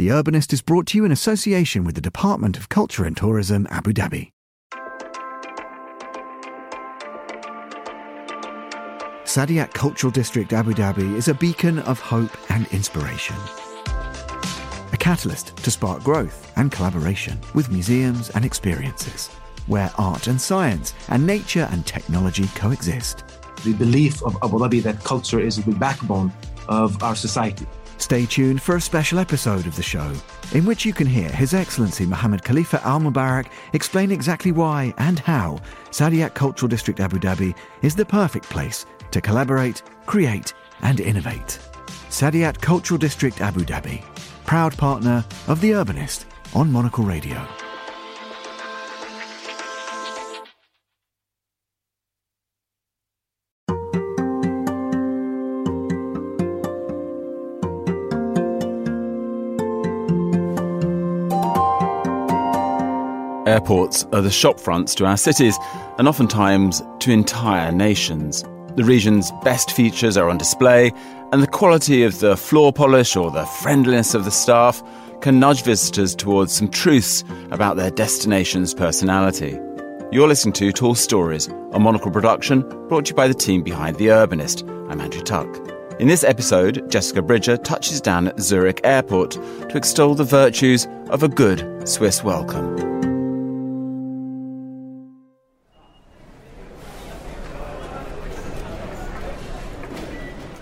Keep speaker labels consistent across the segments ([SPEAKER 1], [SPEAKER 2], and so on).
[SPEAKER 1] The Urbanist is brought to you in association with the Department of Culture and Tourism, Abu Dhabi. Saadiyat Cultural District Abu Dhabi is a beacon of hope and inspiration. A catalyst to spark growth and collaboration with museums and experiences, where art and science and nature and technology coexist.
[SPEAKER 2] The belief of Abu Dhabi that culture is the backbone of our society.
[SPEAKER 1] Stay tuned for a special episode of the show, in which you can hear His Excellency Mohammed Khalifa Al Mubarak explain exactly why and how Saadiyat Cultural District Abu Dhabi is the perfect place to collaborate, create, and innovate. Saadiyat Cultural District Abu Dhabi, proud partner of The Urbanist on Monocle Radio.
[SPEAKER 3] Airports are the shopfronts to our cities and oftentimes to entire nations. The region's best features are on display, and the quality of the floor polish or the friendliness of the staff can nudge visitors towards some truths about their destination's personality. You're listening to Tall Stories, a monocle production brought to you by the team behind The Urbanist. I'm Andrew Tuck. In this episode, Jessica Bridger touches down at Zurich Airport to extol the virtues of a good Swiss welcome.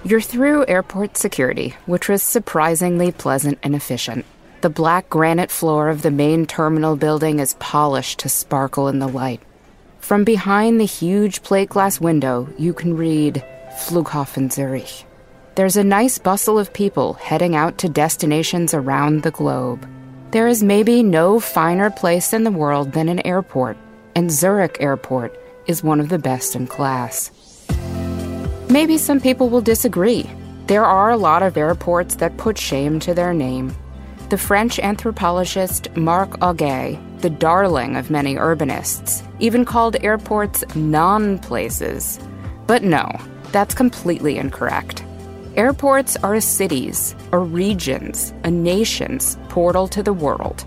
[SPEAKER 4] You're through airport security, which was surprisingly pleasant and efficient. The black granite floor of the main terminal building is polished to sparkle in the light. From behind the huge plate glass window, you can read Flughafen Zurich. There's a nice bustle of people heading out to destinations around the globe. There is maybe no finer place in the world than an airport, and Zurich Airport is one of the best in class. Maybe some people will disagree. There are a lot of airports that put shame to their name. The French anthropologist Marc Augé, the darling of many urbanists, even called airports non places. But no, that's completely incorrect. Airports are a city's, a region's, a nation's portal to the world.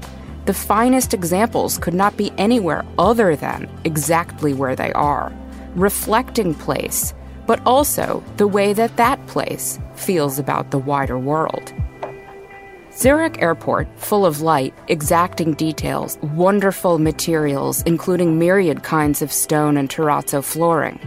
[SPEAKER 4] The finest examples could not be anywhere other than exactly where they are, reflecting place but also the way that that place feels about the wider world. Zurich Airport, full of light, exacting details, wonderful materials, including myriad kinds of stone and terrazzo flooring,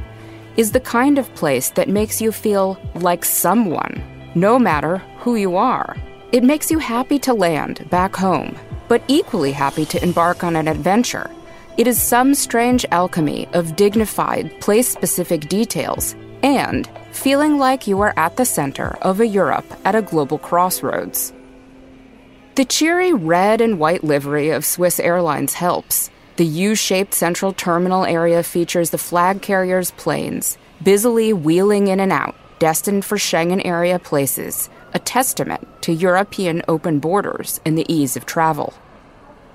[SPEAKER 4] is the kind of place that makes you feel like someone, no matter who you are. It makes you happy to land back home, but equally happy to embark on an adventure. It is some strange alchemy of dignified, place specific details and feeling like you are at the center of a Europe at a global crossroads. The cheery red and white livery of Swiss Airlines helps. The U shaped central terminal area features the flag carrier's planes, busily wheeling in and out, destined for Schengen area places, a testament to European open borders and the ease of travel.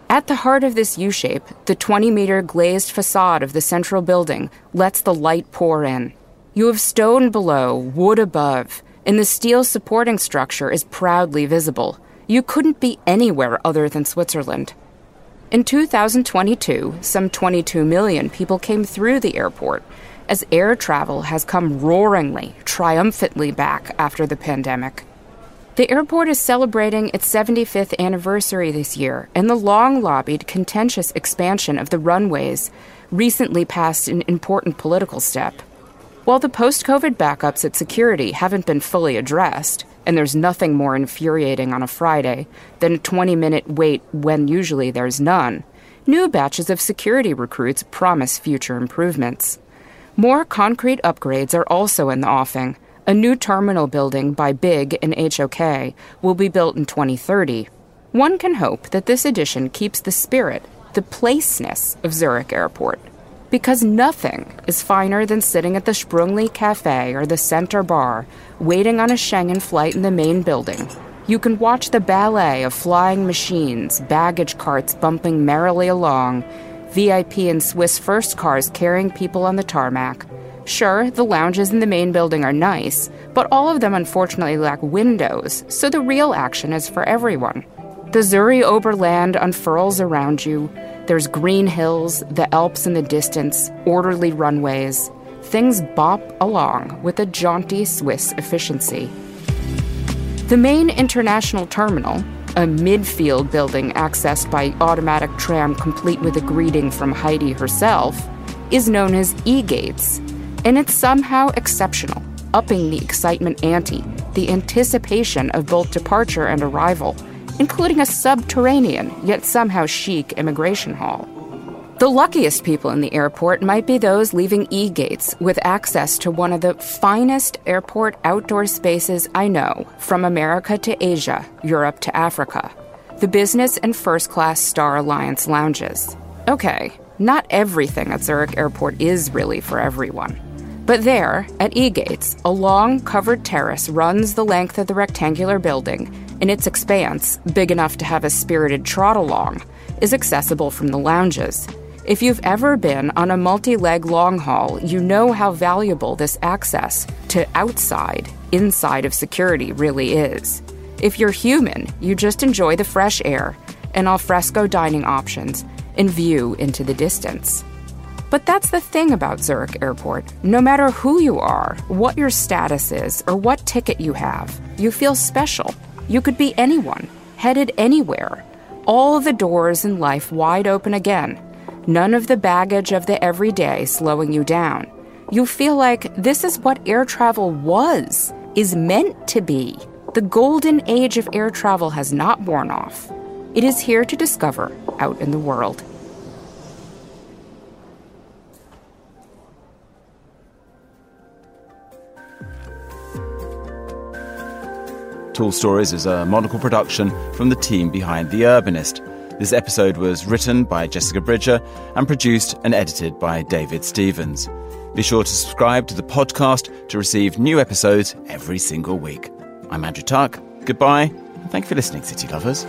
[SPEAKER 4] At the heart of this U shape, the 20 meter glazed facade of the central building lets the light pour in. You have stone below, wood above, and the steel supporting structure is proudly visible. You couldn't be anywhere other than Switzerland. In 2022, some 22 million people came through the airport as air travel has come roaringly, triumphantly back after the pandemic. The airport is celebrating its 75th anniversary this year, and the long lobbied, contentious expansion of the runways recently passed an important political step. While the post COVID backups at security haven't been fully addressed, and there's nothing more infuriating on a Friday than a 20 minute wait when usually there's none, new batches of security recruits promise future improvements. More concrete upgrades are also in the offing. A new terminal building by Big and HOK will be built in 2030. One can hope that this addition keeps the spirit, the placeness of Zurich Airport because nothing is finer than sitting at the Sprungli Cafe or the Center Bar, waiting on a Schengen flight in the main building. You can watch the ballet of flying machines, baggage carts bumping merrily along, VIP and Swiss first cars carrying people on the tarmac. Sure, the lounges in the main building are nice, but all of them unfortunately lack windows, so the real action is for everyone. The Zuri Oberland unfurls around you. There's green hills, the Alps in the distance, orderly runways. Things bop along with a jaunty Swiss efficiency. The main international terminal, a midfield building accessed by automatic tram complete with a greeting from Heidi herself, is known as E Gates, and it's somehow exceptional, upping the excitement ante, the anticipation of both departure and arrival, including a subterranean yet somehow chic immigration hall. The luckiest people in the airport might be those leaving E Gates with access to one of the finest airport outdoor spaces I know, from America to Asia, Europe to Africa the business and first class Star Alliance lounges. Okay, not everything at Zurich Airport is really for everyone. But there, at E Gates, a long covered terrace runs the length of the rectangular building, and its expanse, big enough to have a spirited trot along, is accessible from the lounges. If you've ever been on a multi leg long haul, you know how valuable this access to outside, inside of security really is. If you're human, you just enjoy the fresh air and alfresco dining options and view into the distance. But that's the thing about Zurich Airport. No matter who you are, what your status is, or what ticket you have, you feel special. You could be anyone, headed anywhere. All the doors in life wide open again none of the baggage of the everyday slowing you down. You feel like this is what air travel was, is meant to be. The golden age of air travel has not worn off. It is here to discover out in the world.
[SPEAKER 3] Tall Stories is a monocle production from the team behind The Urbanist. This episode was written by Jessica Bridger and produced and edited by David Stevens. Be sure to subscribe to the podcast to receive new episodes every single week. I'm Andrew Tuck. Goodbye, and thank you for listening, City Lovers.